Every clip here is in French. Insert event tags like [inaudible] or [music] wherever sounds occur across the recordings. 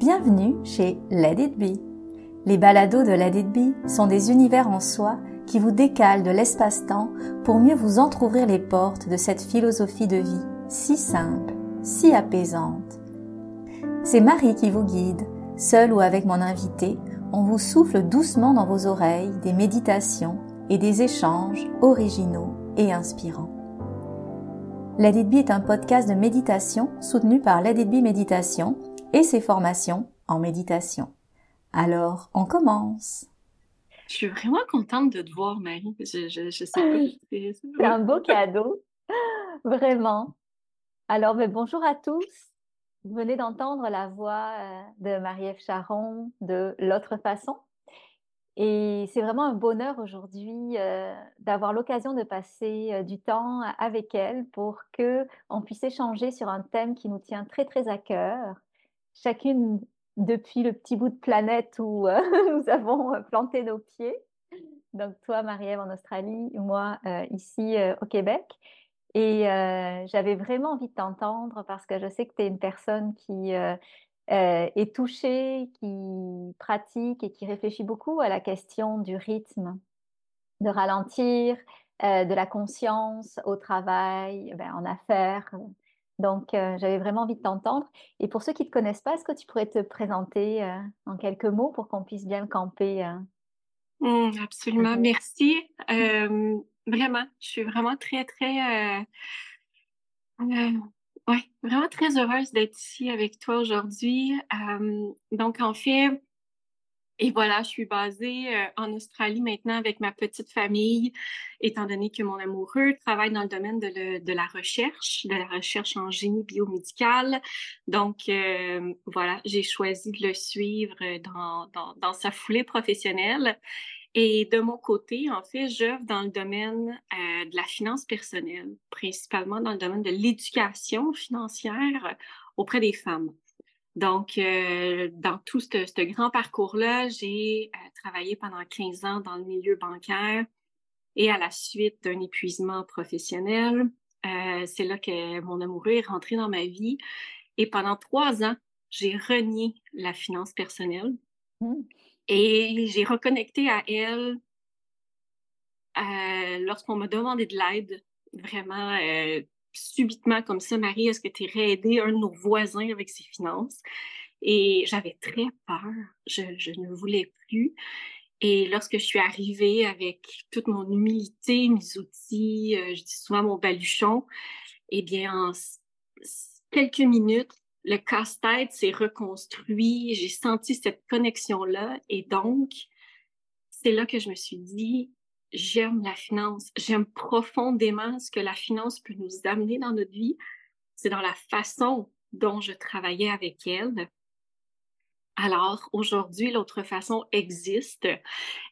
Bienvenue chez Let It Be. Les balados de Let It Be sont des univers en soi qui vous décalent de l'espace-temps pour mieux vous entr'ouvrir les portes de cette philosophie de vie si simple, si apaisante. C'est Marie qui vous guide, seule ou avec mon invité, on vous souffle doucement dans vos oreilles des méditations et des échanges originaux et inspirants. Let It est un podcast de méditation soutenu par Let It Méditation et ses formations en méditation. Alors, on commence. Je suis vraiment contente de te voir, Marie. Je, je, sais pas. [laughs] C'est un beau cadeau, [laughs] vraiment. Alors, mais ben, bonjour à tous. Vous venez d'entendre la voix euh, de Marie-Ève Charon de L'autre façon. Et c'est vraiment un bonheur aujourd'hui euh, d'avoir l'occasion de passer euh, du temps avec elle pour que on puisse échanger sur un thème qui nous tient très très à cœur, chacune depuis le petit bout de planète où euh, [laughs] nous avons euh, planté nos pieds. Donc toi, Marie-Ève en Australie, moi euh, ici au Québec. Et j'avais vraiment envie de t'entendre parce que je sais que tu es une personne qui est touchée, qui pratique et qui réfléchit beaucoup à la question du rythme, de ralentir, de la conscience au travail, ben, en affaires, donc, euh, j'avais vraiment envie de t'entendre. Et pour ceux qui ne te connaissent pas, est-ce que tu pourrais te présenter euh, en quelques mots pour qu'on puisse bien camper euh? mmh, Absolument, merci. vraiment, je suis vraiment très, très, ouais, vraiment très heureuse d'être ici avec toi aujourd'hui. donc, en fait, et voilà, je suis basée euh, en Australie maintenant avec ma petite famille, étant donné que mon amoureux travaille dans le domaine de, la recherche, de la recherche en génie biomédical. Donc, euh, voilà, j'ai choisi de le suivre dans, sa foulée professionnelle. Et de mon côté, en fait, j'œuvre dans le domaine euh, de la finance personnelle, principalement dans le domaine de l'éducation financière auprès des femmes. Donc, euh, dans tout ce, grand parcours-là, j'ai euh, travaillé pendant 15 ans dans le milieu bancaire et à la suite d'un épuisement professionnel, euh, c'est là que mon amoureux est rentré dans ma vie. Et pendant trois ans, j'ai renié la finance personnelle mmh. et j'ai reconnecté à elle lorsqu'on m'a demandé de l'aide, vraiment subitement comme ça, Marie, est-ce que tu irais aider un de nos voisins avec ses finances? Et j'avais très peur, je, ne voulais plus. Et lorsque je suis arrivée avec toute mon humilité, mes outils, euh, je dis souvent mon baluchon, eh bien, en quelques minutes, le casse-tête s'est reconstruit, j'ai senti cette connexion-là. Et donc, c'est là que je me suis dit, j'aime la finance. J'aime profondément ce que la finance peut nous amener dans notre vie. C'est dans la façon dont je travaillais avec elle. Alors, aujourd'hui, l'autre façon existe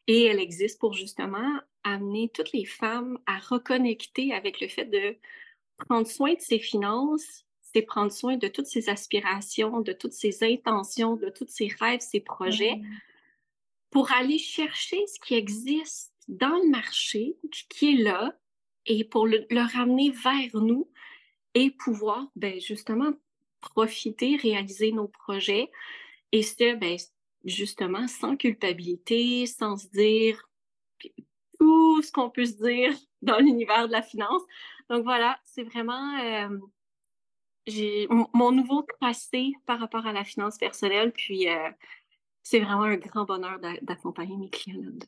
et elle existe pour justement amener toutes les femmes à reconnecter avec le fait de prendre soin de ses finances, c'est prendre soin de toutes ses aspirations, de toutes ses intentions, de tous ses rêves, ses projets, mmh. pour aller chercher ce qui existe dans le marché qui est là et pour le, ramener vers nous et pouvoir ben, justement profiter, réaliser nos projets et ce, ben, justement sans culpabilité, sans se dire tout ce qu'on peut se dire [laughs] dans l'univers de la finance. Donc voilà, c'est vraiment euh, j'ai mon nouveau tracé par rapport à la finance personnelle, puis euh, c'est vraiment un grand bonheur d'accompagner mes clients là-dedans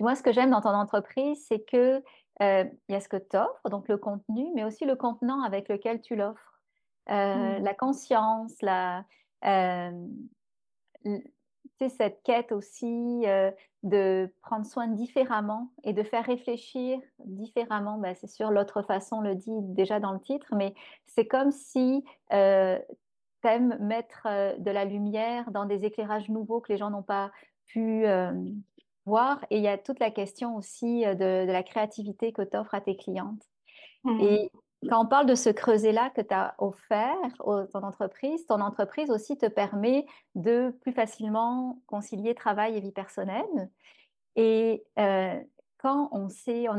moi, ce que j'aime dans ton entreprise, c'est que euh, il y a ce que tu offres, donc le contenu, mais aussi le contenant avec lequel tu l'offres. Euh, mmh. La conscience, la, euh, cette quête aussi de prendre soin différemment et de faire réfléchir différemment. Ben, c'est sûr, l'autre façon le dit déjà dans le titre, mais c'est comme si tu aimes mettre de la lumière dans des éclairages nouveaux que les gens n'ont pas pu voir. Et il y a toute la question aussi euh, de, la créativité que tu offres à tes clientes. Mmh. Et quand on parle de ce creuset-là que tu as offert à ton entreprise, ton entreprise aussi te permet de plus facilement concilier travail et vie personnelle. Et euh, quand on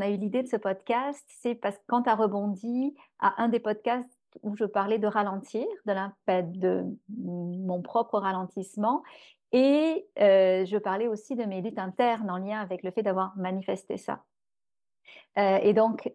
a eu l'idée de ce podcast, c'est parce que quand tu as rebondi à un des podcasts où je parlais de ralentir, de, de mon propre ralentissement. Et euh, je parlais aussi de mes luttes internes en lien avec le fait d'avoir manifesté ça. Euh, et donc,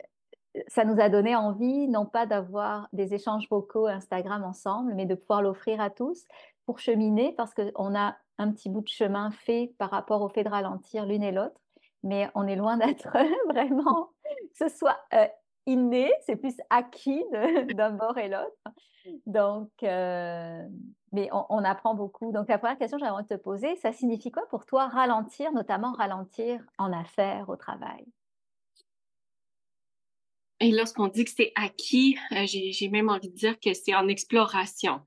ça nous a donné envie, non pas d'avoir des échanges vocaux Instagram ensemble, mais de pouvoir l'offrir à tous pour cheminer, parce qu'on a un petit bout de chemin fait par rapport au fait de ralentir l'une et l'autre, mais on est loin d'être [laughs] vraiment, ce soit euh, inné, c'est plus acquis [laughs] d'un bord et l'autre. Donc, euh, mais on, apprend beaucoup. Donc, la première question que j'aimerais te poser, ça signifie quoi pour toi ralentir, notamment ralentir en affaires, au travail? Et lorsqu'on dit que c'est acquis, euh, j'ai même envie de dire que c'est en exploration.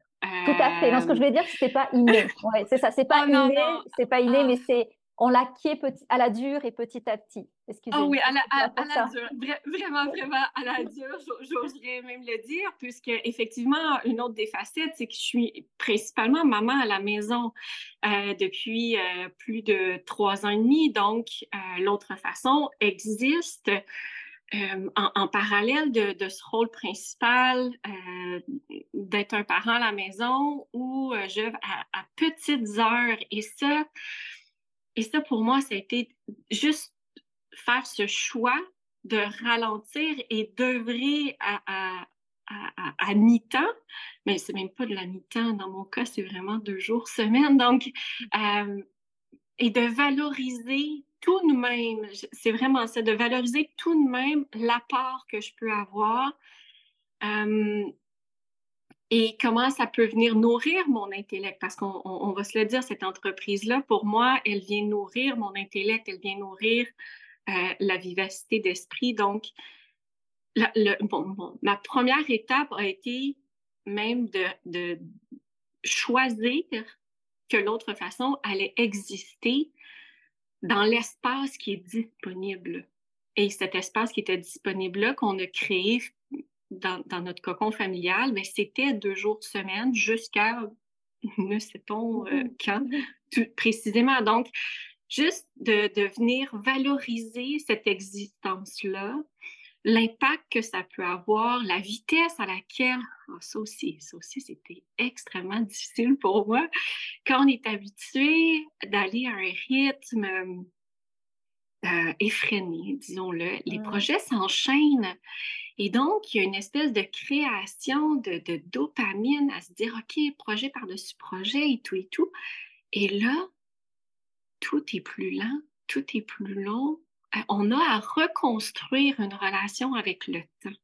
Tout à fait. Non, ce que je voulais dire, c'est pas inné. [laughs] Ouais, c'est ça. C'est pas, oh, inné. C'est pas inné, ah. mais c'est on l'acquiert à la dure et petit à petit. Excusez-moi. Ah oui, à la, à, la dure. vraiment, vraiment à la dure, j'oserais même le dire, puisque effectivement, une autre des facettes, c'est que je suis principalement maman à la maison euh, depuis euh, plus de trois ans et demi. Donc, euh, l'autre façon existe. En, parallèle de, de, ce rôle principal d'être un parent à la maison où je à, à petites heures et ça, et ça, pour moi, ça a été juste faire ce choix de ralentir et d'œuvrer à, à, mi-temps, mais c'est même pas de la mi-temps. Dans mon cas, c'est vraiment deux jours semaine. Donc, euh, et de valoriser tout de même, c'est vraiment ça, de valoriser tout de même l'apport que je peux avoir. Euh, et comment ça peut venir nourrir mon intellect? Parce qu'on va se le dire, cette entreprise-là, pour moi, elle vient nourrir mon intellect, elle vient nourrir euh, la vivacité d'esprit. Donc, ma première étape a été même de, de choisir que l'autre façon allait exister dans l'espace qui est disponible. Et cet espace qui était disponible là, qu'on a créé dans, notre cocon familial, mais c'était deux jours de semaine jusqu'à [laughs] ne sait-on euh, mmh quand tout, précisément. Donc, juste de, de venir valoriser cette existence-là, l'impact que ça peut avoir, la vitesse à laquelle, ah, ça aussi, ça aussi, c'était extrêmement [laughs] difficile pour moi. Quand on est habitué d'aller à un rythme euh, effréné, disons-le, les mmh. projets s'enchaînent et donc, il y a une espèce de création de, dopamine à se dire, OK, projet par-dessus projet et tout et tout. Et là, tout est plus lent, tout est plus long. Euh, on a à reconstruire une relation avec le temps,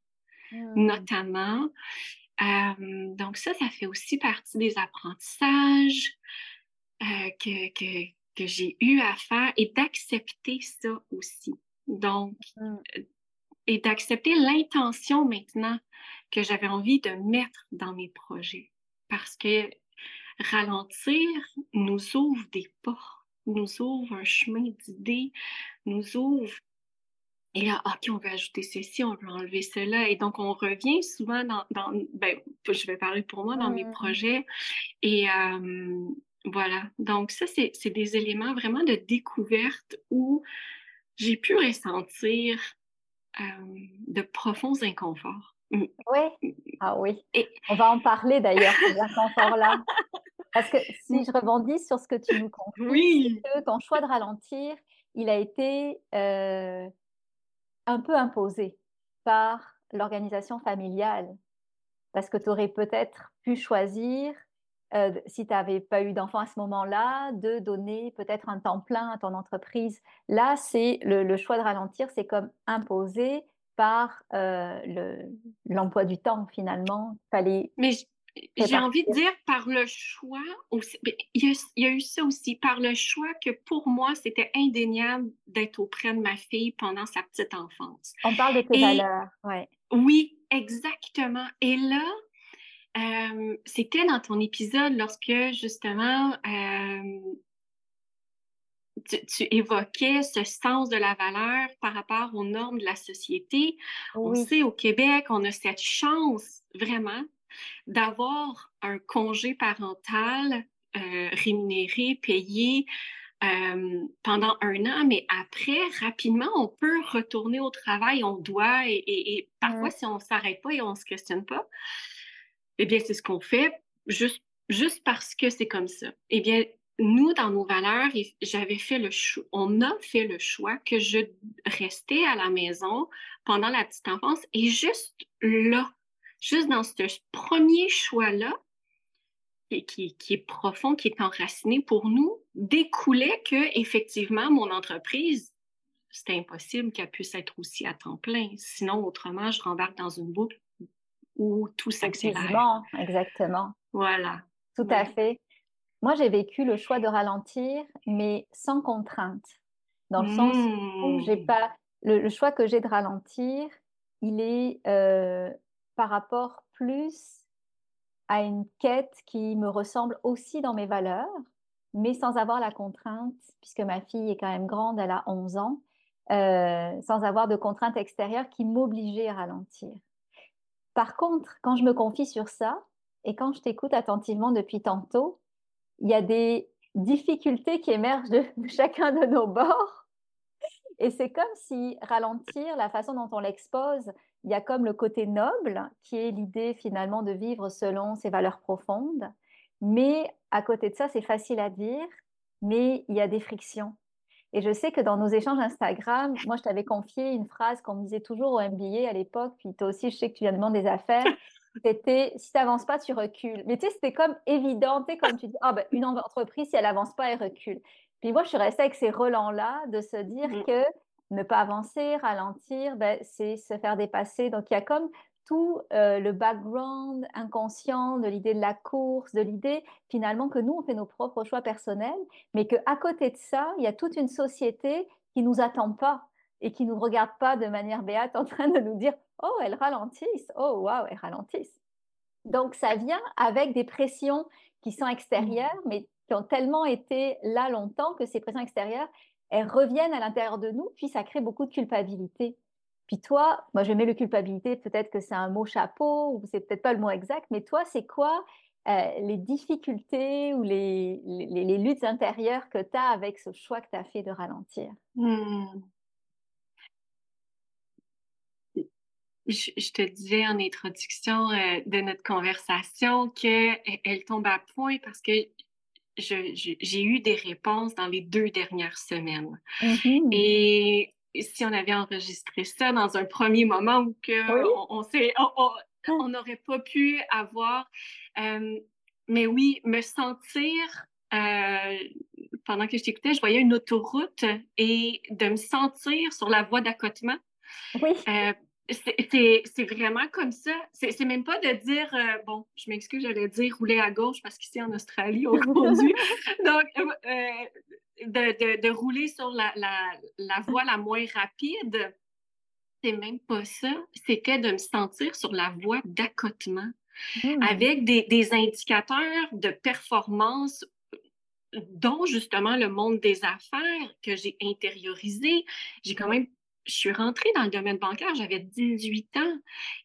mmh. notamment. Euh, donc ça, ça fait aussi partie des apprentissages euh, que, que, que j'ai eu à faire et d'accepter ça aussi. Donc, mmh et d'accepter l'intention maintenant que j'avais envie de mettre dans mes projets. Parce que ralentir nous ouvre des portes, nous ouvre un chemin d'idées, nous ouvre et là, OK, on veut ajouter ceci, on veut enlever cela. Et donc, on revient souvent dans, dans ben, je vais parler pour moi, dans mes projets. Et euh, voilà. Donc, ça, c'est des éléments vraiment de découverte où j'ai pu ressentir de profonds inconforts. Mmh. Oui, ah oui. Et... On va en parler d'ailleurs, ces inconforts-là. [laughs] Parce que si je rebondis sur ce que tu nous confies, oui. que ton choix de ralentir, il a été euh, un peu imposé par l'organisation familiale. Parce que tu aurais peut-être pu choisir euh, si tu n'avais pas eu d'enfant à ce moment-là, de donner peut-être un temps plein à ton entreprise. Là, c'est le, choix de ralentir, c'est comme imposé par euh, l'emploi du temps finalement. Fallait Mais j'ai envie de dire par le choix aussi. Il y, a, eu ça aussi, par le choix que pour moi, c'était indéniable d'être auprès de ma fille pendant sa petite enfance. On parle de tes valeurs, ouais. Oui, exactement. Et là, euh, c'était dans ton épisode lorsque justement euh, tu, évoquais ce sens de la valeur par rapport aux normes de la société. On sait au Québec, on a cette chance vraiment d'avoir un congé parental euh, rémunéré, payé. pendant un an, mais après, rapidement, on peut retourner au travail, on doit, et, parfois, si on ne s'arrête pas et on ne se questionne pas, Eh bien, c'est ce qu'on fait juste, juste parce que c'est comme ça. Eh bien, nous, dans nos valeurs, j'avais fait le choix, on a fait le choix que je restais à la maison pendant la petite enfance et juste là, juste dans ce premier choix-là, qui, qui, est profond, qui est enraciné pour nous, découlait que effectivement mon entreprise, c'était impossible qu'elle puisse être aussi à temps plein. Sinon, autrement, je rembarque dans une boucle où tout s'accélère. Exactement. Voilà. Tout à fait. Moi, j'ai vécu le choix de ralentir, mais sans contrainte. Dans le sens où j'ai mmh. pas. Le, choix que j'ai de ralentir, il est euh, par rapport plus à une quête qui me ressemble aussi dans mes valeurs, mais sans avoir la contrainte, puisque ma fille est quand même grande, elle a 11 ans, euh, sans avoir de contrainte extérieure qui m'obligeait à ralentir. Par contre, quand je me confie sur ça, et quand je t'écoute attentivement depuis tantôt, il y a des difficultés qui émergent de, chacun de nos bords. Et c'est comme si ralentir, la façon dont on l'expose, il y a comme le côté noble, qui est l'idée finalement de vivre selon ses valeurs profondes. Mais à côté de ça, c'est facile à dire, mais il y a des frictions. Et je sais que dans nos échanges Instagram, moi, je t'avais confié une phrase qu'on me disait toujours au MBA à l'époque, puis toi aussi, je sais que tu viens de demander des affaires [laughs] c'était si tu n'avances pas, tu recules. Mais tu sais, c'était comme évident, tu sais, comme tu dis, ah, ben, une entreprise, si elle n'avance pas, elle recule. Puis moi, je suis restée avec ces relents-là de se dire mmh. que ne pas avancer, ralentir, ben, c'est se faire dépasser. Donc, il y a comme tout euh, le background inconscient de l'idée de la course, de l'idée finalement que nous, on fait nos propres choix personnels, mais qu'à côté de ça, il y a toute une société qui ne nous attend pas et qui ne nous regarde pas de manière béate en train de nous dire oh, elles ralentissent, oh, waouh, elles ralentissent. Donc, ça vient avec des pressions qui sont extérieures, mmh. mais qui ont tellement été là longtemps que ces pressions extérieures, elles reviennent à l'intérieur de nous, puis ça crée beaucoup de culpabilité. Puis toi, moi je mets le culpabilité, peut-être que c'est un mot chapeau, ou c'est peut-être pas le mot exact, mais toi, c'est quoi euh, les difficultés ou les, les, luttes intérieures que tu as avec ce choix que tu as fait de ralentir? Mmh. je, te disais en introduction euh, de notre conversation qu'elle elle tombe à point parce que j'ai eu des réponses dans les deux dernières semaines. Mm-hmm. Et si on avait enregistré ça dans un premier moment où que on, on n'aurait pas pu avoir. Euh, mais oui, me sentir euh, pendant que je t'écoutais, je voyais une autoroute et de me sentir sur la voie d'accotement. Oui. C'est vraiment comme ça. C'est même pas de dire, euh, bon, je m'excuse, j'allais dire rouler à gauche parce qu'ici en Australie, on [laughs] conduit. Donc, euh, de, de, rouler sur la, la, la, voie la moins rapide, c'est même pas ça. C'était de me sentir sur la voie d'accotement mmh. avec des, des indicateurs de performance dont justement le monde des affaires que j'ai intériorisé. J'ai quand même je suis rentrée dans le domaine bancaire, j'avais 18 ans.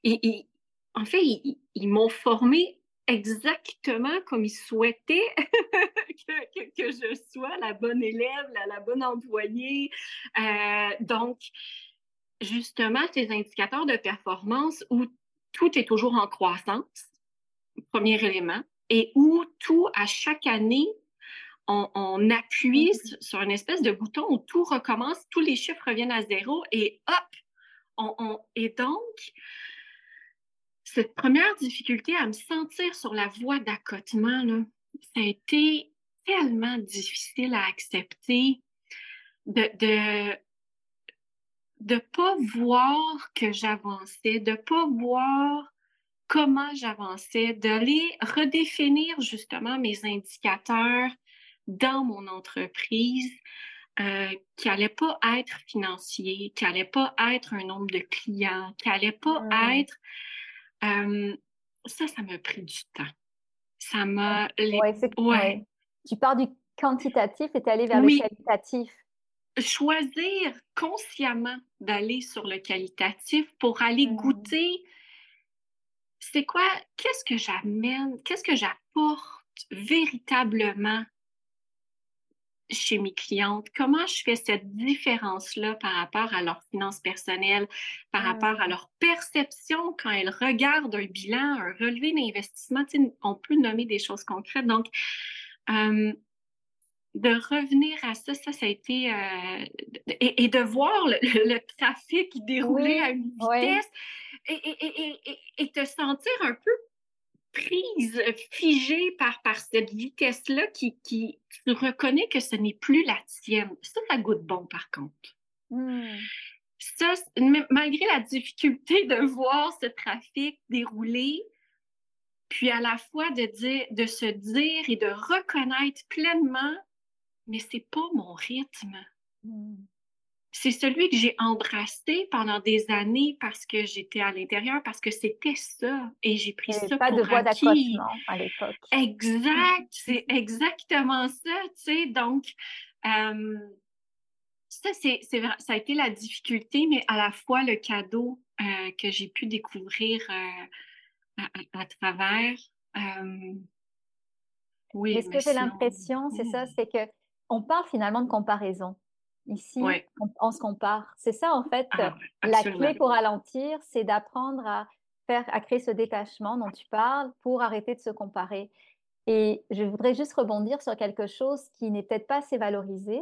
Et, en fait, ils, m'ont formée exactement comme ils souhaitaient [laughs] que, je sois la bonne élève, la, bonne employée. Euh, donc, justement, ces indicateurs de performance où tout est toujours en croissance, premier élément, et où tout, à chaque année, on, appuie mm-hmm. sur une espèce de bouton où tout recommence, tous les chiffres reviennent à zéro et hop! On, et donc, cette première difficulté à me sentir sur la voie d'accotement, ça a été tellement difficile à accepter de, de de pas voir que j'avançais, de pas voir comment j'avançais, d'aller redéfinir justement mes indicateurs dans mon entreprise euh, qui n'allait pas être financier, qui n'allait pas être un nombre de clients, qui n'allait pas être... Euh, ça, ça m'a pris du temps. Ça m'a... Ouais, Tu pars du quantitatif et tu es allé vers le qualitatif. Choisir consciemment d'aller sur le qualitatif pour aller mmh. goûter c'est quoi, qu'est-ce que j'amène, qu'est-ce que j'apporte véritablement chez mes clientes? Comment je fais cette différence-là par rapport à leurs finances personnelles, par mmh. rapport à leur perception quand elles regardent un bilan, un relevé d'investissement? On peut nommer des choses concrètes. Donc, de revenir à ça, ça, ça a été. Euh, et, de voir le, trafic dérouler à une vitesse et, te sentir un peu prise, figée par, par cette vitesse-là qui, qui tu reconnais que ce n'est plus la tienne. Ça, ça goûte bon, par contre. Mmh. Ça, malgré la difficulté de voir ce trafic dérouler, puis à la fois de, dire, de se dire et de reconnaître pleinement, mais c'est pas mon rythme. Mmh c'est celui que j'ai embrassé pendant des années parce que j'étais à l'intérieur, parce que c'était ça. Et j'ai pris ça pas pour de voie à l'époque. Exact, c'est exactement ça, tu sais. Donc, ça, c'est, ça a été la difficulté, mais à la fois le cadeau euh, que j'ai pu découvrir euh, à, travers. oui, mais ce que j'ai l'impression, c'est ça, mmh. c'est que on parle finalement de comparaison. Ici, on, se compare. C'est ça, en fait, ah la clé pour ralentir, c'est d'apprendre à faire, à créer ce détachement dont tu parles pour arrêter de se comparer. Et je voudrais juste rebondir sur quelque chose qui n'est peut-être pas assez valorisé.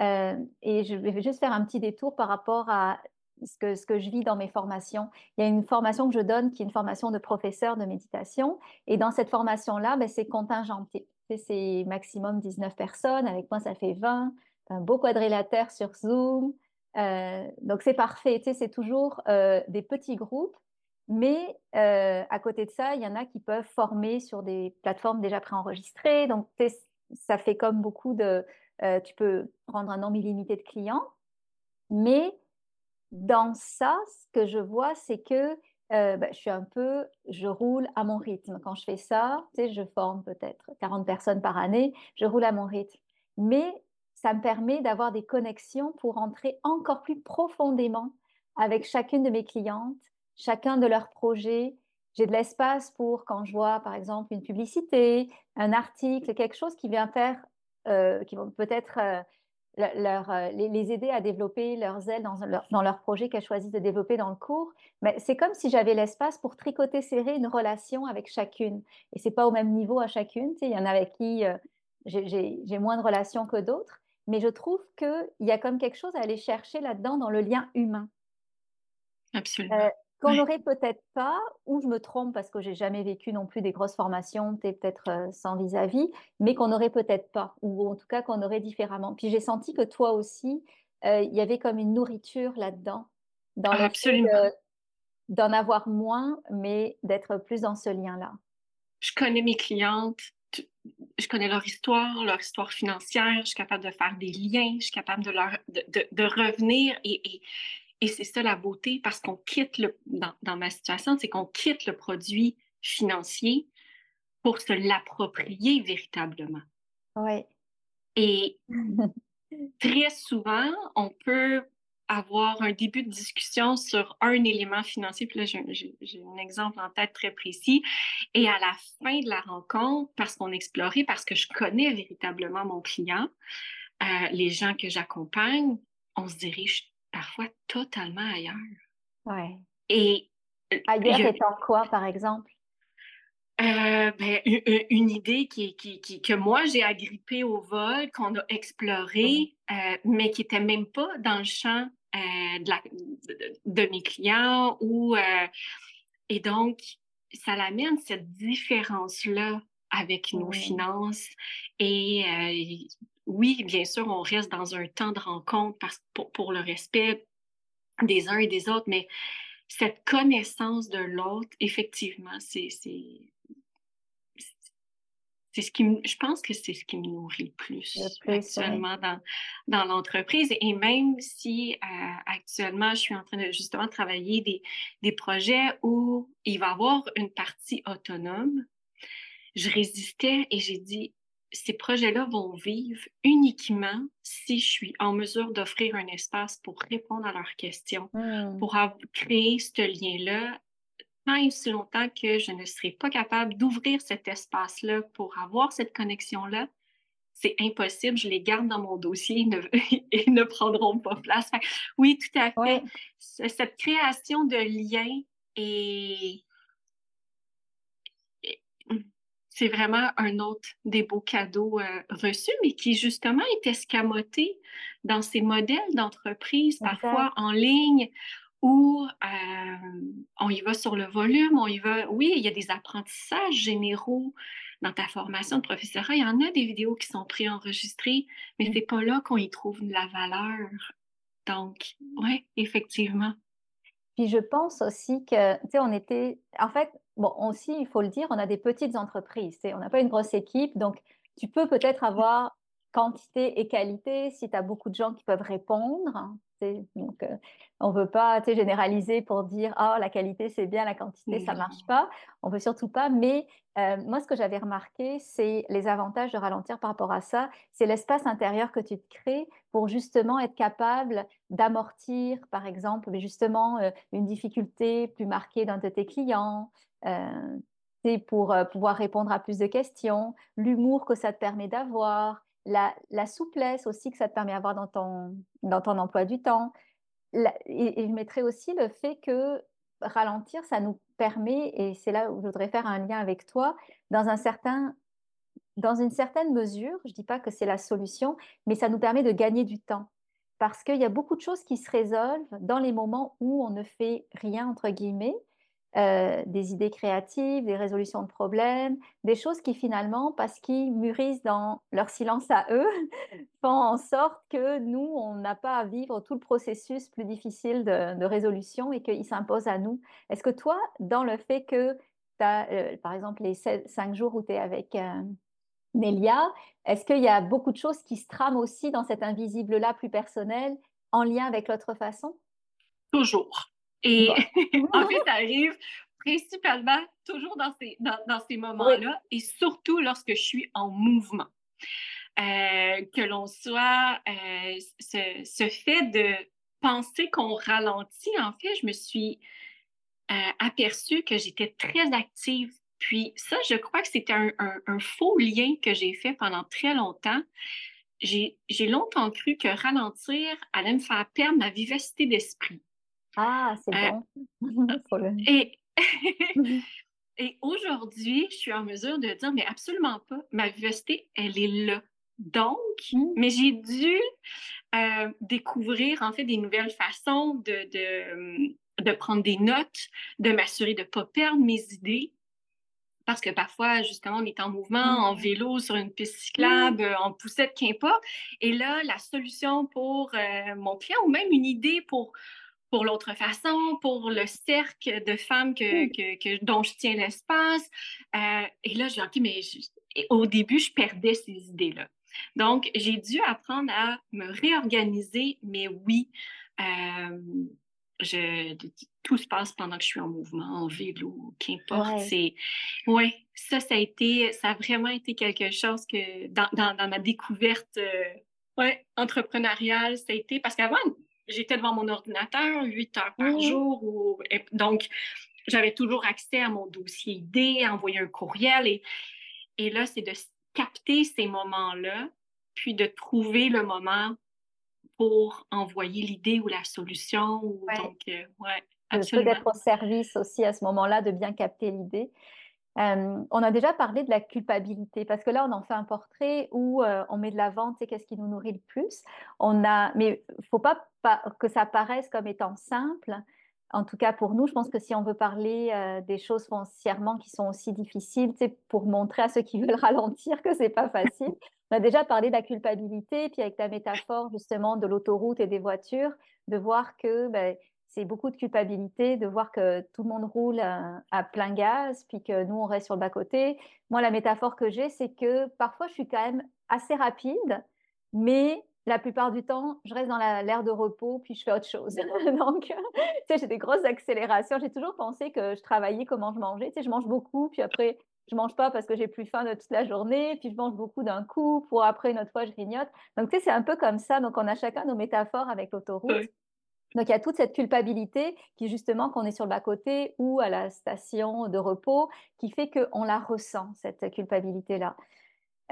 Euh, et je vais juste faire un petit détour par rapport à ce que, ce que je vis dans mes formations. Il y a une formation que je donne qui est une formation de professeur de méditation. Et dans cette formation-là, ben, c'est contingenté. C'est maximum 19 personnes. Avec moi, ça fait 20 beau quadrilatère sur Zoom. Euh, donc c'est parfait, tu sais, c'est toujours euh, des petits groupes, mais euh, à côté de ça, il y en a qui peuvent former sur des plateformes déjà préenregistrées. Donc ça fait comme beaucoup de... tu peux prendre un nombre illimité de clients, mais dans ça, ce que je vois, c'est que bah, je suis un peu, je roule à mon rythme. Quand je fais ça, tu sais, je forme peut-être 40 personnes par année, je roule à mon rythme. Mais ça me permet d'avoir des connexions pour entrer encore plus profondément avec chacune de mes clientes, chacun de leurs projets. J'ai de l'espace pour quand je vois, par exemple, une publicité, un article, quelque chose qui vient faire, euh, qui vont peut-être euh, euh, les, aider à développer leurs ailes dans leur, dans projet qu'elles choisissent de développer dans le cours. Mais c'est comme si j'avais l'espace pour tricoter serrer une relation avec chacune. Et c'est pas au même niveau à chacune. Il y en a avec qui j'ai moins de relations que d'autres mais je trouve qu'il y a comme quelque chose à aller chercher là-dedans dans le lien humain. Absolument. Euh, qu'on n'aurait peut-être pas, ou je me trompe parce que j'ai jamais vécu non plus des grosses formations, peut-être euh, sans vis-à-vis, mais qu'on n'aurait peut-être pas, ou en tout cas qu'on aurait différemment. Puis j'ai senti que toi aussi, euh, il y avait comme une nourriture là-dedans, dans le d'en avoir moins, mais d'être plus dans ce lien-là. Je connais mes clientes, je connais leur histoire, leur histoire financière, je suis capable de faire des liens, je suis capable de, leur, de, revenir et, et, c'est ça la beauté parce qu'on quitte le, dans, dans ma situation, c'est qu'on quitte le produit financier pour se l'approprier véritablement. Oui. Et très souvent, on peut avoir un début de discussion sur un élément financier. Puis là, j'ai un exemple en tête très précis. Et à la fin de la rencontre, parce qu'on explorait, parce que je connais véritablement mon client, euh, les gens que j'accompagne, on se dirige parfois totalement ailleurs. Ouais. Et ailleurs étant quoi, par exemple? Euh, ben, une, idée qui, qui, qui, que moi j'ai agrippée au vol, qu'on a explorée, euh, mais qui n'était même pas dans le champ euh, de, mes clients ou euh, et donc ça l'amène cette différence là avec nos finances. Et euh, oui bien sûr on reste dans un temps de rencontre parce pour, pour le respect des uns et des autres mais cette connaissance de l'autre effectivement c'est c'est ce qui je pense que c'est ce qui me nourrit le plus, actuellement dans, dans l'entreprise. Et même si euh, actuellement, je suis en train de justement travailler des, des projets où il va y avoir une partie autonome, je résistais et j'ai dit, ces projets-là vont vivre uniquement si je suis en mesure d'offrir un espace pour répondre à leurs questions, mmh. pour créer ce lien-là tant et si longtemps que je ne serai pas capable d'ouvrir cet espace-là pour avoir cette connexion-là, c'est impossible, je les garde dans mon dossier et ne, [laughs] ne prendront pas place. oui, tout à fait. Cette création de liens et c'est vraiment un autre des beaux cadeaux euh, reçus, mais qui justement est escamoté dans ces modèles d'entreprise, parfois en ligne, où euh, on y va sur le volume, on y va, oui, il y a des apprentissages généraux dans ta formation de professorat, il y en a des vidéos qui sont préenregistrées, mais mmh. c'est pas là qu'on y trouve de la valeur. Donc, oui, effectivement. Puis je pense aussi que, tu sais, on était, en fait, bon, aussi, il faut le dire, on a des petites entreprises, on n'a pas une grosse équipe, donc tu peux peut-être avoir quantité et qualité si tu as beaucoup de gens qui peuvent répondre. Hein, donc, euh, on ne veut pas généraliser pour dire ah la qualité c'est bien, la quantité ça marche pas. On veut surtout pas. Mais euh, moi, ce que j'avais remarqué, c'est les avantages de ralentir par rapport à ça. C'est l'espace intérieur que tu te crées pour justement être capable d'amortir, par exemple, justement euh, une difficulté plus marquée d'un de tes clients. c'est pour pouvoir répondre à plus de questions, l'humour que ça te permet d'avoir, la, souplesse aussi que ça te permet d'avoir dans ton, dans ton emploi du temps. et, je mettrais aussi le fait que ralentir, ça nous permet, et c'est là où je voudrais faire un lien avec toi, dans, un certain, dans une certaine mesure, je ne dis pas que c'est la solution, mais ça nous permet de gagner du temps. Parce qu'il y a beaucoup de choses qui se résolvent dans les moments où on ne fait rien, entre guillemets, euh, des idées créatives, des résolutions de problèmes, des choses qui finalement, parce qu'ils mûrissent dans leur silence à eux, [laughs] font en sorte que nous, on n'a pas à vivre tout le processus plus difficile de, résolution et qu'il s'impose à nous. Est-ce que toi, dans le fait que tu as, euh, par exemple, les cinq jours où tu es avec euh, Nelia, est-ce qu'il y a beaucoup de choses qui se trament aussi dans cet invisible-là plus personnel en lien avec l'autre façon? Toujours. Et [laughs] en fait, ça arrive principalement toujours dans ces, dans, dans ces moments-là et surtout lorsque je suis en mouvement. Euh, que l'on soit, euh, ce, ce, fait de penser qu'on ralentit, en fait, je me suis euh, aperçue que j'étais très active. Puis ça, je crois que c'était un, un, un, faux lien que j'ai fait pendant très longtemps. J'ai longtemps cru que ralentir allait me faire perdre ma vivacité d'esprit. Ah, c'est euh, bon. [laughs] Et, [laughs] [laughs] et aujourd'hui, je suis en mesure de dire, mais absolument pas. Ma vivacité, elle est là. Donc, mmh. mais j'ai dû euh, découvrir en fait des nouvelles façons de, de, de prendre des notes, de m'assurer de ne pas perdre mes idées. Parce que parfois, justement, on est en mouvement, en mmh. vélo, sur une piste cyclable, mmh. en poussette, qu'importe. Et là, la solution pour euh, mon client ou même une idée pour pour l'autre façon, pour le cercle de femmes que, que, dont je tiens l'espace. Euh, et là, j'ai OK, mais au début, je perdais ces idées-là. Donc, j'ai dû apprendre à me réorganiser, mais oui, euh, je, tout se passe pendant que je suis en mouvement, en vélo, qu'importe. Ouais, ça, ça a été, ça a vraiment été quelque chose que dans, dans, dans ma découverte, euh, ouais, entrepreneuriale, ça a été parce qu'avant, j'étais devant mon ordinateur huit heures par mmh jour. Ou, donc, j'avais toujours accès à mon dossier idée, à envoyer un courriel. Et, et là, c'est de capter ces moments-là, puis de trouver le moment pour envoyer l'idée ou la solution. Donc, euh, ouais, absolument. Au service aussi à ce moment-là de bien capter l'idée. Euh, on a déjà parlé de la culpabilité parce que là, on en fait un portrait où euh, on met de l'avant, tu qu'est-ce qui nous nourrit le plus. On a, mais faut pas, que ça paraisse comme étant simple. En tout cas, pour nous, je pense que si on veut parler euh, des choses foncièrement qui sont aussi difficiles, c'est pour montrer à ceux qui [laughs] veulent ralentir que c'est pas facile. On a déjà parlé de la culpabilité, puis avec ta métaphore justement de l'autoroute et des voitures, de voir que ben, c'est beaucoup de culpabilité de voir que tout le monde roule à, plein gaz, puis que nous, on reste sur le bas-côté. Moi, la métaphore que j'ai, c'est que parfois, je suis quand même assez rapide, mais la plupart du temps, je reste dans l'air de repos, puis je fais autre chose. [laughs] Donc, tu sais, j'ai des grosses accélérations. J'ai toujours pensé que je travaillais comment je mangeais. Tu sais, je mange beaucoup, puis après, je mange pas parce que j'ai plus faim de toute la journée, puis je mange beaucoup d'un coup, pour après, une autre fois, je grignote. Donc, tu sais, c'est un peu comme ça. Donc, on a chacun nos métaphores avec l'autoroute. Donc il y a toute cette culpabilité qui justement qu'on est sur le bas-côté ou à la station de repos qui fait qu'on la ressent, cette culpabilité-là.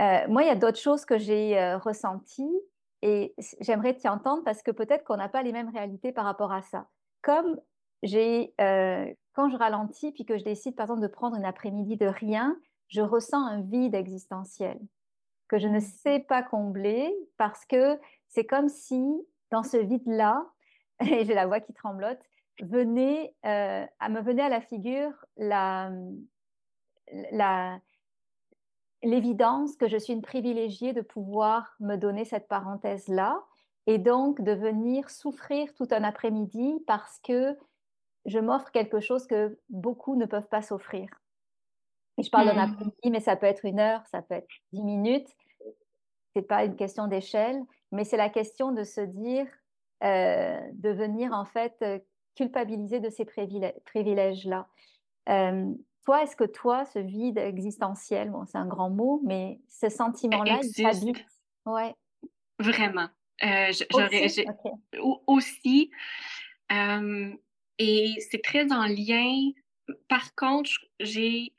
Euh, moi, il y a d'autres choses que j'ai euh, ressenties et j'aimerais t'y entendre parce que peut-être qu'on n'a pas les mêmes réalités par rapport à ça. Comme j'ai, euh, quand je ralentis puis que je décide, par exemple, de prendre une après-midi de rien, je ressens un vide existentiel que je ne sais pas combler parce que c'est comme si dans ce vide-là, [laughs] et j'ai la voix qui tremblote, venait, euh, à me venait à la figure la, la, l'évidence que je suis une privilégiée de pouvoir me donner cette parenthèse-là et donc de venir souffrir tout un après-midi parce que je m'offre quelque chose que beaucoup ne peuvent pas s'offrir. Et je parle d'un mmh. après-midi, mais ça peut être une heure, ça peut être dix minutes. C'est pas une question d'échelle, mais c'est la question de se dire, de venir en fait euh, culpabiliser de ces privilèges-là. Euh, toi, est-ce que toi, ce vide existentiel, bon, c'est un grand mot, mais ce sentiment-là, il t'habite Ouais. Vraiment. aussi, aussi et c'est très en lien. Par contre, j'ai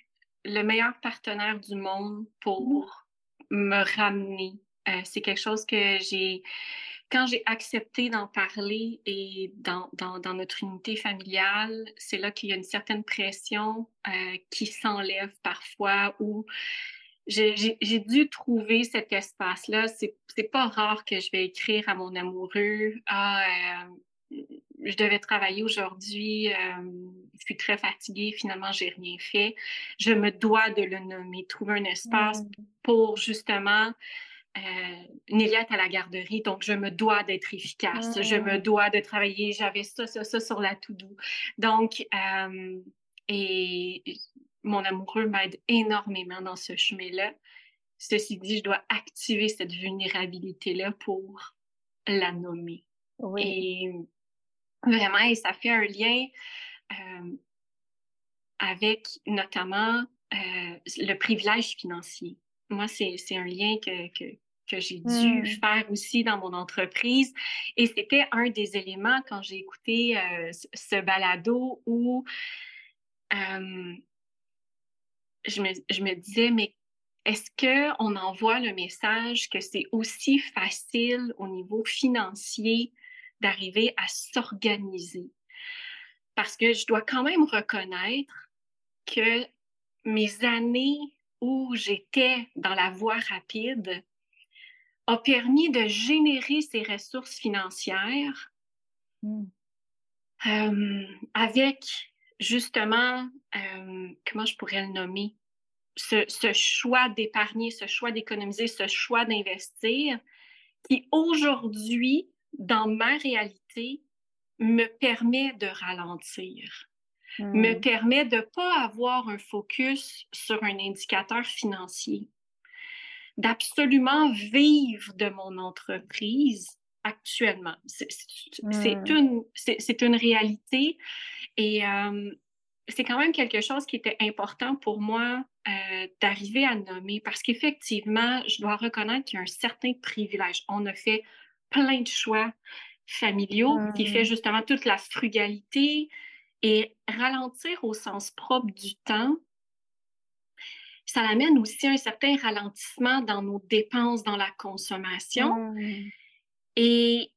le meilleur partenaire du monde pour me ramener. Euh, c'est quelque chose que j'ai, quand j'ai accepté d'en parler et dans, dans, dans, notre unité familiale, c'est là qu'il y a une certaine pression euh, qui s'enlève parfois ou j'ai dû trouver cet espace-là. C'est pas rare que je vais écrire à mon amoureux, ah, euh, je devais travailler aujourd'hui, euh, je suis très fatiguée, finalement, j'ai rien fait. Je me dois de le nommer, trouver un espace mm. pour justement. Euh, Nélia est à la garderie, donc je me dois d'être efficace. Je me mm. dois de travailler. J'avais ça, ça, ça sur la to-do. Donc, euh, et mon amoureux m'aide énormément dans ce chemin-là. Ceci dit, je dois activer cette vulnérabilité-là pour la nommer. Oui. Et Vraiment, et ça fait un lien euh, avec notamment euh, le privilège financier. Moi, c'est un lien que, que, que j'ai dû mmh. faire aussi dans mon entreprise. Et c'était un des éléments quand j'ai écouté euh, ce balado où je me, je, me, disais, mais est-ce qu'on envoie le message que c'est aussi facile au niveau financier d'arriver à s'organiser? Parce que je dois quand même reconnaître que mes années où j'étais dans la voie rapide ont permis de générer ces ressources financières hmm. euh, avec justement, euh, comment je pourrais le nommer, ce, ce choix d'épargner, ce choix d'économiser, ce choix d'investir qui aujourd'hui dans ma réalité, me permet de ralentir, me hmm. permet de ne pas avoir un focus sur un indicateur financier, d'absolument vivre de mon entreprise actuellement. C'est hmm. une, une, réalité et euh, c'est quand même quelque chose qui était important pour moi euh, d'arriver à nommer parce qu'effectivement, je dois reconnaître qu'il y a un certain privilège. On a fait plein de choix familiaux qui fait mmh. justement toute la frugalité et ralentir au sens propre du temps. Ça amène aussi un certain ralentissement dans nos dépenses, dans la consommation. Mmh. Et,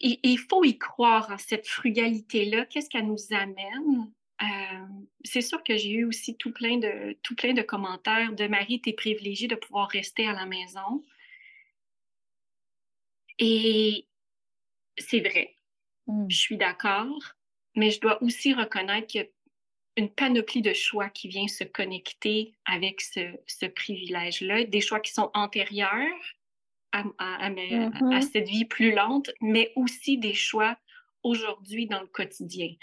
il faut y croire en cette frugalité-là. Qu'est-ce qu'elle nous amène? Euh, c'est sûr que j'ai eu aussi tout plein de, tout plein de commentaires de Marie, tu es privilégiée de pouvoir rester à la maison. Et c'est vrai, mmh. je suis d'accord, mais je dois aussi reconnaître qu'il y a une panoplie de choix qui vient se connecter avec ce, privilège-là, des choix qui sont antérieurs à, mmh cette vie plus lente, mais aussi des choix aujourd'hui dans le quotidien.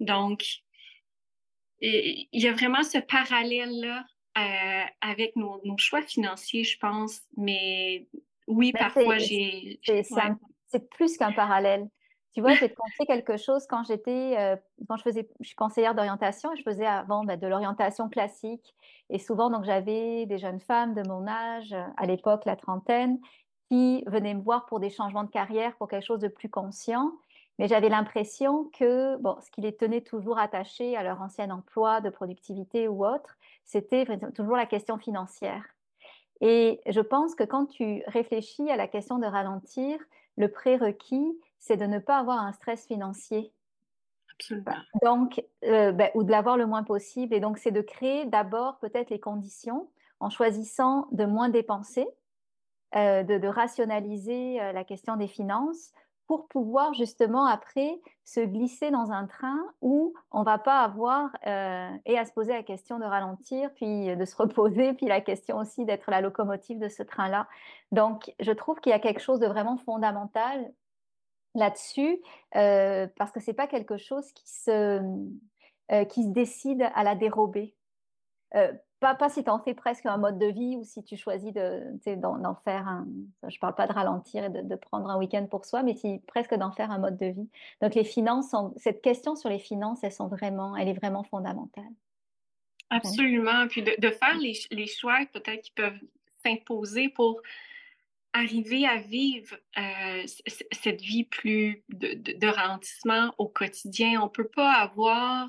Donc, il y a vraiment ce parallèle-là euh, avec nos, nos, choix financiers, je pense, mais oui, parfois j'ai. C'est plus qu'un parallèle. Tu vois, te conter quelque chose quand j'étais, euh, quand je faisais, je suis conseillère d'orientation et je faisais avant bah, de l'orientation classique. Et souvent, donc, j'avais des jeunes femmes de mon âge, à l'époque, la trentaine, qui venaient me voir pour des changements de carrière, pour quelque chose de plus conscient. Mais j'avais l'impression que, bon, ce qui les tenait toujours attachés à leur ancien emploi de productivité ou autre, c'était toujours la question financière. Et je pense que quand tu réfléchis à la question de ralentir, le prérequis, c'est de ne pas avoir un stress financier. Absolument. Donc, euh, ben, ou de l'avoir le moins possible. Et donc, c'est de créer d'abord peut-être les conditions en choisissant de moins dépenser, euh, de, rationaliser euh, la question des finances pour pouvoir justement après se glisser dans un train où on va pas avoir et à se poser la question de ralentir, puis de se reposer, puis la question aussi d'être la locomotive de ce train-là. Donc, je trouve qu'il y a quelque chose de vraiment fondamental là-dessus, euh, parce que c'est pas quelque chose qui se, euh, qui se décide à la dérobée. Pas, pas si tu en fais presque un mode de vie ou si tu choisis d'en faire un. Je parle pas de ralentir et de, prendre un week-end pour soi, mais si presque d'en faire un mode de vie. Donc, les finances, cette question sur les finances, elles sont vraiment, elle est vraiment fondamentale. Absolument. Puis de, faire les, les choix peut-être qui peuvent s'imposer pour arriver à vivre euh, cette vie plus de, de, ralentissement au quotidien. On ne peut pas avoir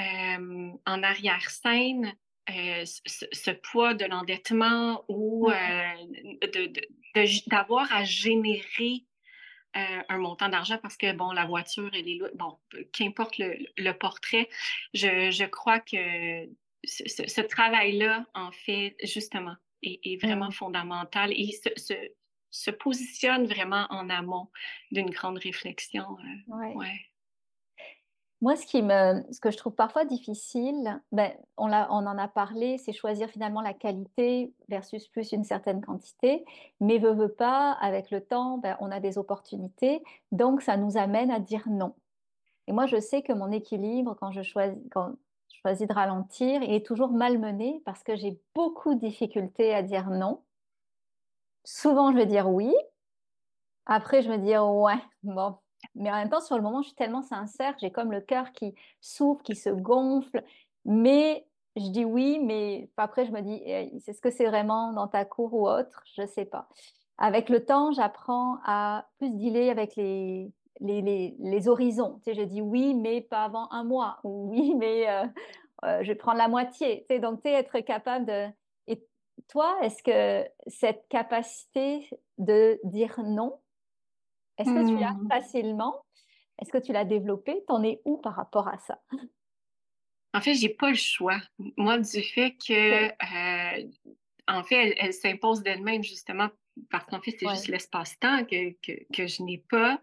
euh, en arrière-scène euh, ce, poids de l'endettement ou d'avoir à générer un montant d'argent parce que, bon, la voiture, elle est bon, qu'importe le, portrait, je, crois que ce, travail-là, en fait, justement, est, vraiment fondamental. Et se, se, positionne vraiment en amont d'une grande réflexion. ouais. Moi, ce, qui me, ce que je trouve parfois difficile, ben, on, on en a parlé, c'est choisir finalement la qualité versus plus une certaine quantité. Mais veut, veut pas, avec le temps, ben, on a des opportunités. Donc, ça nous amène à dire non. Et moi, je sais que mon équilibre, quand je choisis, quand je choisis de ralentir, il est toujours malmené parce que j'ai beaucoup de difficultés à dire non. Souvent, je vais dire oui. Après, je me dis ouais, [laughs] bon, mais en même temps, sur le moment, je suis tellement sincère, j'ai comme le cœur qui souffle, qui se gonfle. Mais je dis oui, mais après, je me dis, c'est ce que c'est vraiment dans ta cour ou autre? Je ne sais pas. Avec le temps, j'apprends à plus dealer avec les, les, les, horizons. Tu sais, je dis oui, mais pas avant un mois. Ou oui, [laughs] mais euh, euh, je vais prendre la moitié. Tu sais, donc, tu être capable de. Toi, est-ce que cette capacité de dire non, est-ce que tu l'as mmh. facilement? Est-ce que tu l'as développé T'en es où par rapport à ça? En fait, j'ai pas le choix. Moi, du fait que, euh, en fait, elle, s'impose d'elle-même justement parce qu'en fait, c'est juste l'espace-temps que, que, je n'ai pas.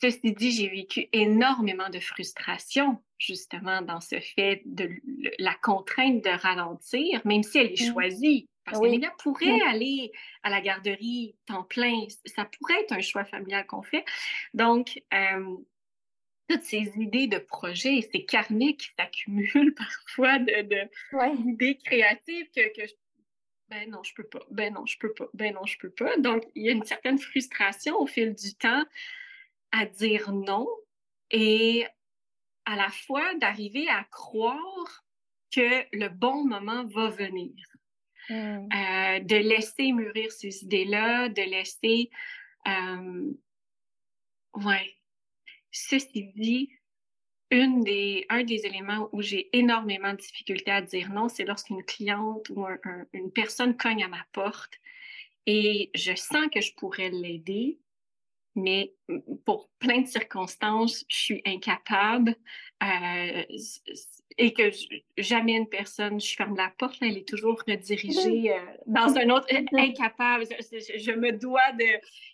Ceci dit, j'ai vécu énormément de frustration justement dans ce fait de la contrainte de ralentir, même si elle est mmh. choisie. Parce oui. pourrait aller à la garderie temps plein. Ça pourrait être un choix familial qu'on fait. Donc, euh, toutes ces idées de projets, ces carnets qui s'accumulent [laughs] parfois d'idées créatives que, que je, ben non, je peux pas, ben non, je peux pas, ben non, je peux pas. Donc, il y a une certaine frustration au fil du temps à dire non et à la fois d'arriver à croire que le bon moment va venir. Mmh. Euh, de laisser mûrir ces idées-là, de laisser... Euh, ouais. Ceci dit, une des, un des éléments où j'ai énormément de difficulté à dire non, c'est lorsqu'une cliente ou une personne cogne à ma porte et je sens que je pourrais l'aider, mais pour plein de circonstances, je suis incapable. Euh, et que jamais une personne, je ferme la porte, elle est toujours redirigée euh, dans un autre, incapable. Je, me dois de.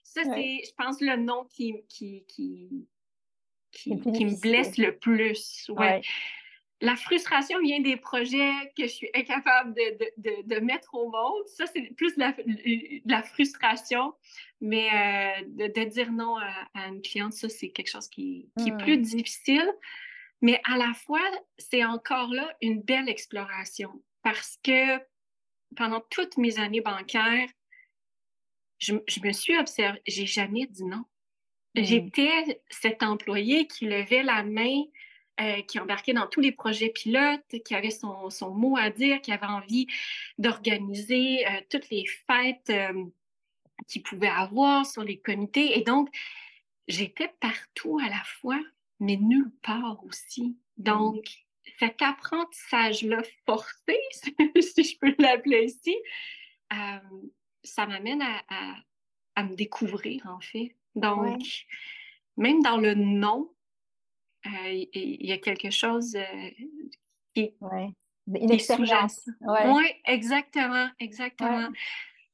Ça, c'est, je pense, le nom qui, qui, qui, qui, me blesse le plus. Ouais. La frustration vient des projets que je suis incapable de, de, de, mettre au monde. Ça, c'est plus de la, la, frustration. Mais euh, de, dire non à, une cliente, ça, c'est quelque chose qui, qui est plus difficile. Mais à la fois, c'est encore là une belle exploration parce que pendant toutes mes années bancaires, je, me suis observée, j'ai jamais dit non. Mm. J'étais cet employé qui levait la main, euh, qui embarquait dans tous les projets pilotes, qui avait son, mot à dire, qui avait envie d'organiser euh, toutes les fêtes euh, qu'il pouvait avoir sur les comités. Et donc, j'étais partout à la fois mais nulle part aussi. Donc, cet apprentissage-là forcé, [laughs] si je peux l'appeler ici, ça m'amène à, me découvrir, en fait. Donc, même dans le nom, il y, a quelque chose qui, une expérience. Oui, exactement, exactement.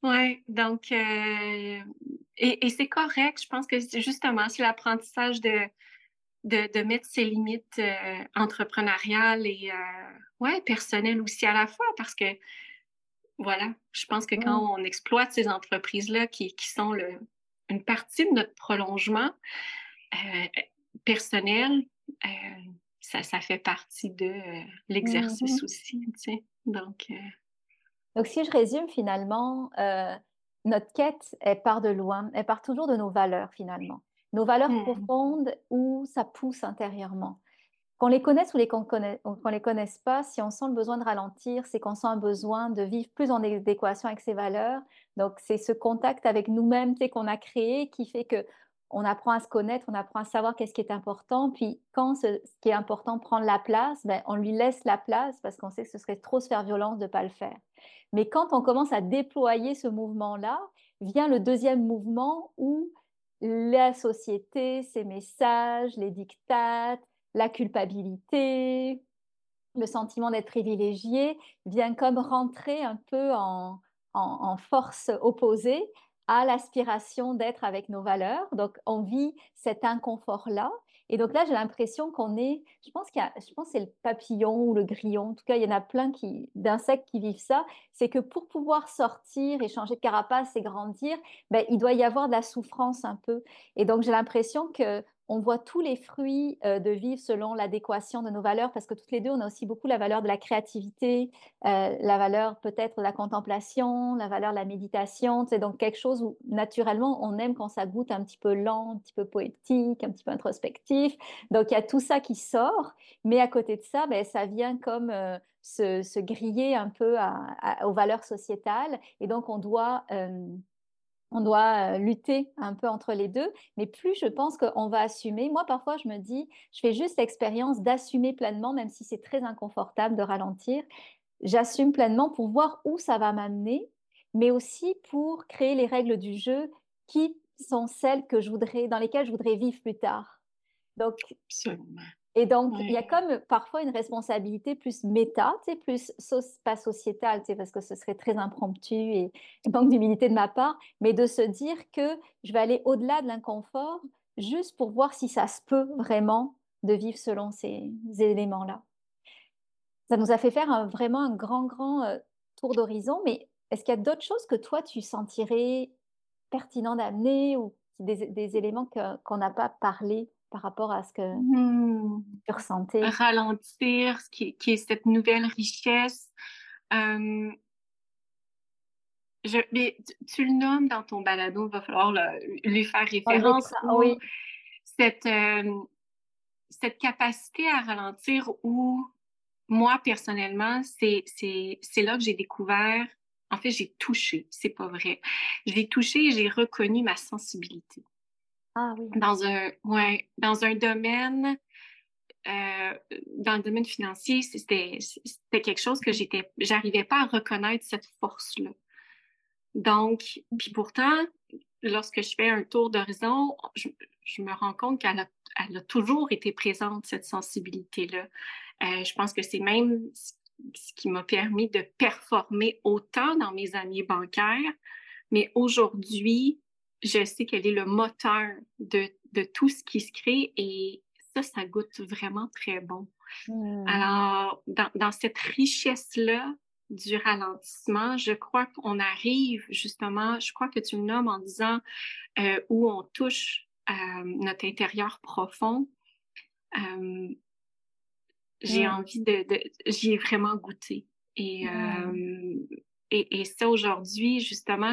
Oui, donc, euh, et, c'est correct. Je pense que justement, c'est l'apprentissage de, de, mettre ses limites euh, entrepreneuriales et euh, ouais, personnelles aussi à la fois, parce que, voilà, je pense que quand on exploite ces entreprises-là qui, qui, sont le, une partie de notre prolongement personnel, ça, ça fait partie de l'exercice mm-hmm. aussi, tu sais. Donc, donc, si je résume finalement, euh, notre quête, elle part de loin, elle part toujours de nos valeurs finalement. Nos valeurs mmh. profondes où ça pousse intérieurement. Qu'on les connaisse ou qu'on ne les connaisse pas, si on sent le besoin de ralentir, c'est qu'on sent un besoin de vivre plus en adéquation avec ses valeurs. Donc, c'est ce contact avec nous-mêmes qu'on a créé qui fait que on apprend à se connaître, on apprend à savoir qu'est-ce qui est important. Puis quand ce, qui est important prend la place, ben, on lui laisse la place parce qu'on sait que ce serait trop se faire violence de ne pas le faire. Mais quand on commence à déployer ce mouvement-là, vient le deuxième mouvement où la société, ses messages, les dictates, la culpabilité, le sentiment d'être privilégié, vient comme rentrer un peu en, en force opposée à l'aspiration d'être avec nos valeurs. Donc, on vit cet inconfort-là. Et donc là, j'ai l'impression qu'on est, je pense qu'il y a, je pense c'est le papillon ou le grillon. En tout cas, il y en a plein d'insectes qui vivent ça. C'est que pour pouvoir sortir et changer de carapace et grandir, ben, il doit y avoir de la souffrance un peu. Et donc, j'ai l'impression que on voit tous les fruits euh, de vivre selon l'adéquation de nos valeurs, parce que toutes les deux, on a aussi beaucoup la valeur de la créativité, euh, la valeur peut-être de la contemplation, la valeur de la méditation. C'est donc quelque chose où naturellement, on aime quand ça goûte un petit peu lent, un petit peu poétique, un petit peu introspectif. Donc il y a tout ça qui sort, mais à côté de ça, ben, ça vient comme euh, se, griller un peu aux valeurs sociétales, et donc on doit on doit lutter un peu entre les deux, mais plus je pense qu'on va assumer. Moi, parfois, je me dis, je fais juste l'expérience d'assumer pleinement, même si c'est très inconfortable de ralentir. J'assume pleinement pour voir où ça va m'amener, mais aussi pour créer les règles du jeu qui sont celles que je voudrais, dans lesquelles je voudrais vivre plus tard. Donc, et donc, il y a comme parfois une responsabilité plus méta, plus pas sociétale, parce que ce serait très impromptu et manque d'humilité de ma part, mais de se dire que je vais aller au-delà de l'inconfort juste pour voir si ça se peut vraiment de vivre selon ces éléments-là. Ça nous a fait faire vraiment un grand, grand euh, tour d'horizon, mais est-ce qu'il y a d'autres choses que toi, tu sentirais pertinent d'amener ou des, éléments qu'on n'a pas parlé? Par rapport à ce que mmh. tu ressentais? Ralentir, ce qui, est cette nouvelle richesse. je, mais tu, le nommes dans ton balado, il va falloir lui faire référence. oui. Cette, cette capacité à ralentir où, moi, personnellement, c'est là que j'ai découvert, en fait, j'ai touché, c'est pas vrai. J'ai touché et j'ai reconnu ma sensibilité. Ah dans un, ouais, dans un domaine, euh, dans le domaine financier, c'était quelque chose que j'étais, j'arrivais pas à reconnaître cette force-là. Donc, puis pourtant, lorsque je fais un tour d'horizon, je, me rends compte qu'elle a, elle a toujours été présente, cette sensibilité-là. Euh, je pense que c'est même ce qui m'a permis de performer autant dans mes années bancaires. Mais aujourd'hui, je sais qu'elle est le moteur de, tout ce qui se crée et ça, ça goûte vraiment très bon. Hmm. Alors, dans, cette richesse-là du ralentissement, je crois qu'on arrive justement, je crois que tu le nommes en disant euh, où on touche à notre intérieur profond. Euh, j'ai hmm. envie de, j'y ai vraiment goûté. Et hmm. Euh, et, ça, aujourd'hui, justement,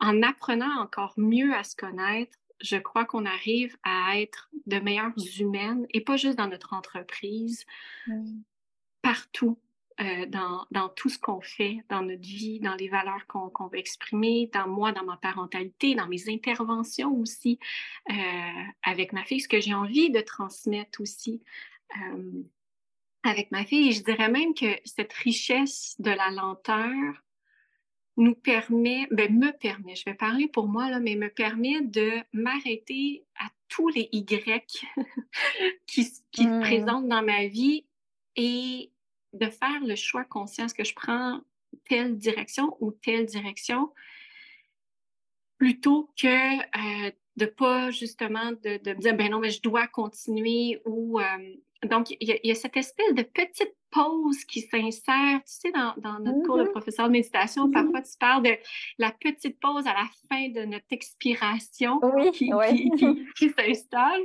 en apprenant encore mieux à se connaître, je crois qu'on arrive à être de meilleures humaines et pas juste dans notre entreprise, partout. Euh, dans, dans, tout ce qu'on fait, dans notre vie, dans les valeurs qu'on qu'on veut exprimer, dans moi, dans ma parentalité, dans mes interventions aussi euh, avec ma fille, ce que j'ai envie de transmettre aussi. Euh, avec ma fille. Et je dirais même que cette richesse de la lenteur, nous permet, ben, me permet, je vais parler pour moi, là, mais me permet de m'arrêter à tous les Y [laughs] qui, qui se mmh. présentent dans ma vie et de faire le choix conscient. que je prends telle direction ou telle direction plutôt que euh, de pas justement de, de, dire ben non mais je dois continuer ou euh, donc il y, a cette espèce de petite pause qui s'insère tu sais dans, dans notre cours de mm-hmm. professeur de méditation mm-hmm. parfois tu parles de la petite pause à la fin de notre expiration qui, [laughs] qui, s'installe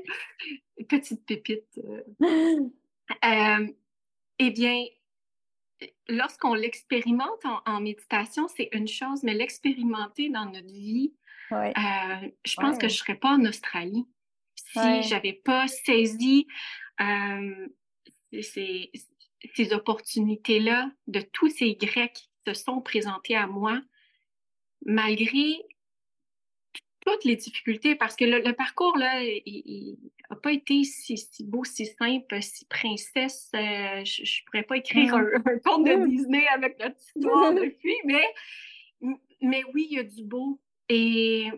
petite pépite euh. euh, eh bien lorsqu'on l'expérimente en, méditation, c'est une chose, mais l'expérimenter dans notre vie, euh, je pense que je ne serais pas en Australie si je j'avais pas saisi euh, ces, ces opportunités-là de tous ces Grecs qui se sont présentés à moi, malgré toutes les difficultés, parce que le, parcours, là, il n'a pas été si, beau, si simple, si princesse. Euh, je ne pourrais pas écrire un, conte de Disney avec notre histoire [laughs] de fille, mais, mais oui, il y a du beau. Et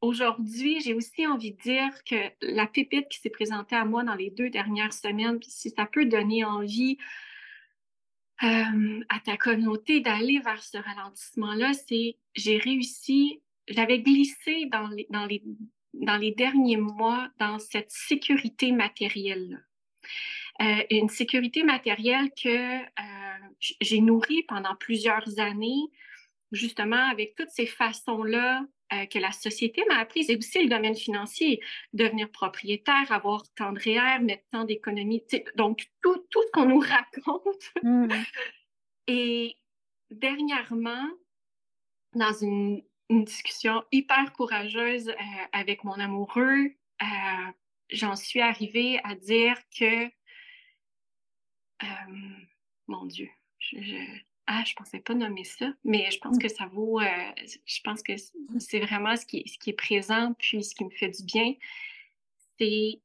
aujourd'hui, j'ai aussi envie de dire que la pépite qui s'est présentée à moi dans les deux dernières semaines, si ça peut donner envie euh, à ta communauté d'aller vers ce ralentissement-là, c'est j'ai réussi j'avais glissé dans les, dans, les, dans les derniers mois dans cette sécurité matérielle. Euh, une sécurité matérielle que euh, j'ai nourrie pendant plusieurs années, justement avec toutes ces façons-là euh, que la société m'a apprises, et aussi le domaine financier, devenir propriétaire, avoir tant de REER, mettre tant d'économies, donc tout, tout ce qu'on nous [laughs] raconte. Mmh. Et dernièrement, dans une une discussion hyper courageuse euh, avec mon amoureux. Euh, j'en suis arrivée à dire que, euh, mon Dieu, je, je, ah, je pensais pas nommer ça, mais je pense mm. que ça vaut, je pense que c'est vraiment ce qui, ce qui est présent, puis ce qui me fait du bien, c'est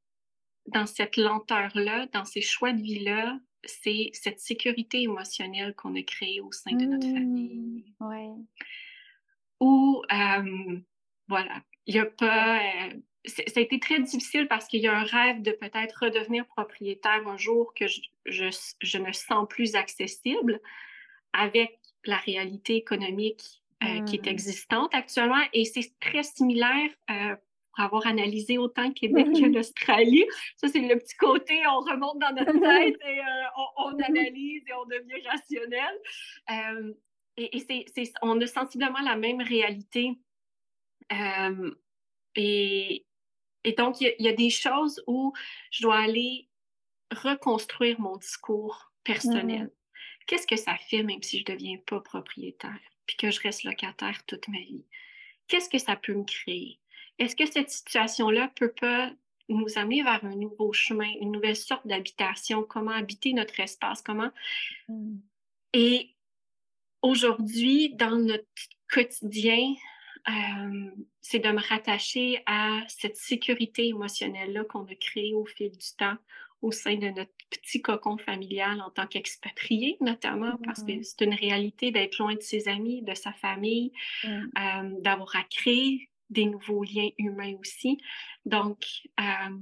dans cette lenteur-là, dans ces choix de vie-là, c'est cette sécurité émotionnelle qu'on a créée au sein de notre famille. Mmh, ouais où, euh, voilà, il y a pas. Euh, ça a été très difficile parce qu'il y a un rêve de peut-être redevenir propriétaire un jour que je, je, je, ne sens plus accessible avec la réalité économique euh, qui est mmh. existante actuellement. Et c'est très similaire pour avoir analysé autant Québec que l'Australie. Ça, c'est le petit côté, on remonte dans notre [laughs] tête et on, on, analyse et on devient rationnel et, c'est, on a sensiblement la même réalité. Euh, et, et, donc, il y, a des choses où je dois aller reconstruire mon discours personnel. Mm-hmm. Qu'est-ce que ça fait même si je ne deviens pas propriétaire puis que je reste locataire toute ma vie? Qu'est-ce que ça peut me créer? Est-ce que cette situation-là peut pas nous amener vers un nouveau chemin, une nouvelle sorte d'habitation? Comment habiter notre espace? Comment... Mm. Et aujourd'hui, dans notre quotidien, euh, c'est de me rattacher à cette sécurité émotionnelle-là qu'on a créée au fil du temps au sein de notre petit cocon familial en tant qu'expatrié, notamment parce que c'est une réalité d'être loin de ses amis, de sa famille, mmh. euh, d'avoir à créer des nouveaux liens humains aussi. Donc, euh,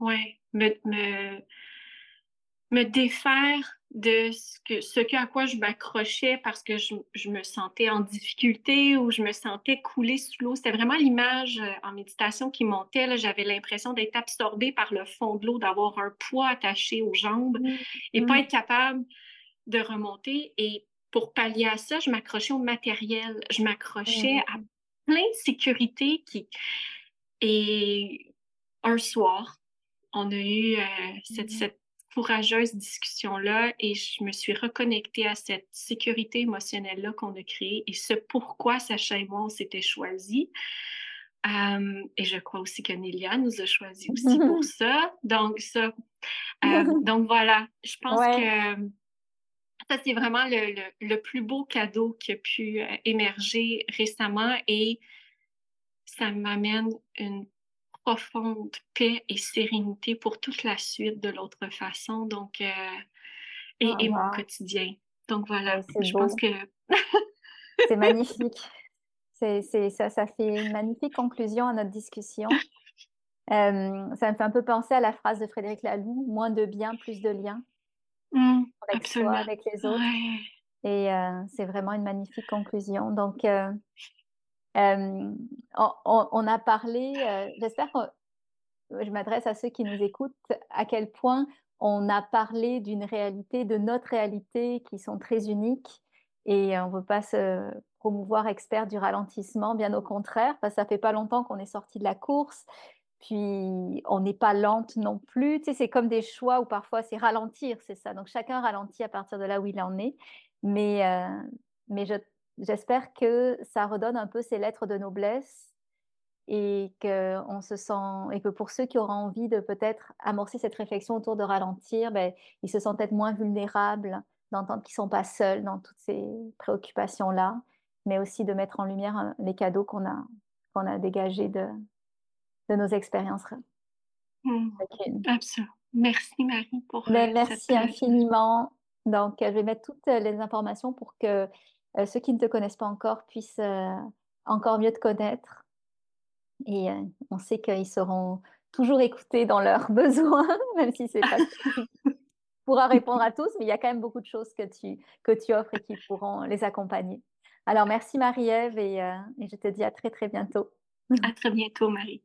ouais, me, me, me défaire de ce, que, ce à quoi je m'accrochais parce que je, je, me sentais en difficulté ou je me sentais couler sous l'eau. C'était vraiment l'image euh, en méditation qui montait. J'avais l'impression d'être absorbée par le fond de l'eau, d'avoir un poids attaché aux jambes mmh. et pas mmh. être capable de remonter. Et pour pallier à ça, je m'accrochais au matériel. Je m'accrochais mmh. à plein de sécurité qui... Et un soir, on a eu euh, cette, cette courageuse discussion-là et je me suis reconnectée à cette sécurité émotionnelle-là qu'on a créée et ce pourquoi Sacha et moi, on s'était choisis. Euh, et je crois aussi que Nélia nous a choisis aussi [laughs] pour ça. Donc, ça. Euh, [laughs] donc, voilà. Je pense que ça, c'est vraiment le, le, plus beau cadeau qui a pu euh, émerger récemment et ça m'amène une profonde paix et sérénité pour toute la suite de l'autre façon, donc, euh, et, ah, mon quotidien. Donc voilà, je pense que... [laughs] C'est magnifique. C'est, ça, ça fait une magnifique conclusion à notre discussion. [laughs] Euh, ça me fait un peu penser à la phrase de Frédéric Laloux, moins de biens, plus de liens. Mmh, avec absolument. soi, avec les autres. Et euh, c'est vraiment une magnifique conclusion. Donc, euh, on, on, a parlé, j'espère que je m'adresse à ceux qui nous écoutent, à quel point on a parlé d'une réalité, de notre réalité, qui sont très uniques. Et on ne veut pas se promouvoir expert du ralentissement, bien au contraire, parce que ça fait pas longtemps qu'on est sorti de la course. Puis on n'est pas lente non plus. Tu sais, c'est comme des choix où parfois c'est ralentir, c'est ça. Donc chacun ralentit à partir de là où il en est. Mais, euh, mais j'espère que ça redonne un peu ces lettres de noblesse et que on se sent et que pour ceux qui auront envie de peut-être amorcer cette réflexion autour de ralentir, ben, ils se sentent être moins vulnérables d'entendre qu'ils sont pas seuls dans toutes ces préoccupations là, mais aussi de mettre en lumière euh, les cadeaux qu'on a qu'on a dégagés de de nos expériences. Mmh. Absolument. Merci Marie pour ben, merci infiniment. Donc je vais mettre toutes les informations pour que ceux qui ne te connaissent pas encore puissent encore mieux te connaître et euh, on sait qu'ils seront toujours écoutés dans leurs [laughs] besoins, même si c'est pas pourra répondre à tous, mais il y a quand même beaucoup de choses que tu, offres et qui pourront les accompagner. Alors, merci Marie-Ève et, euh, et je te dis à très, très bientôt. À très bientôt, Marie.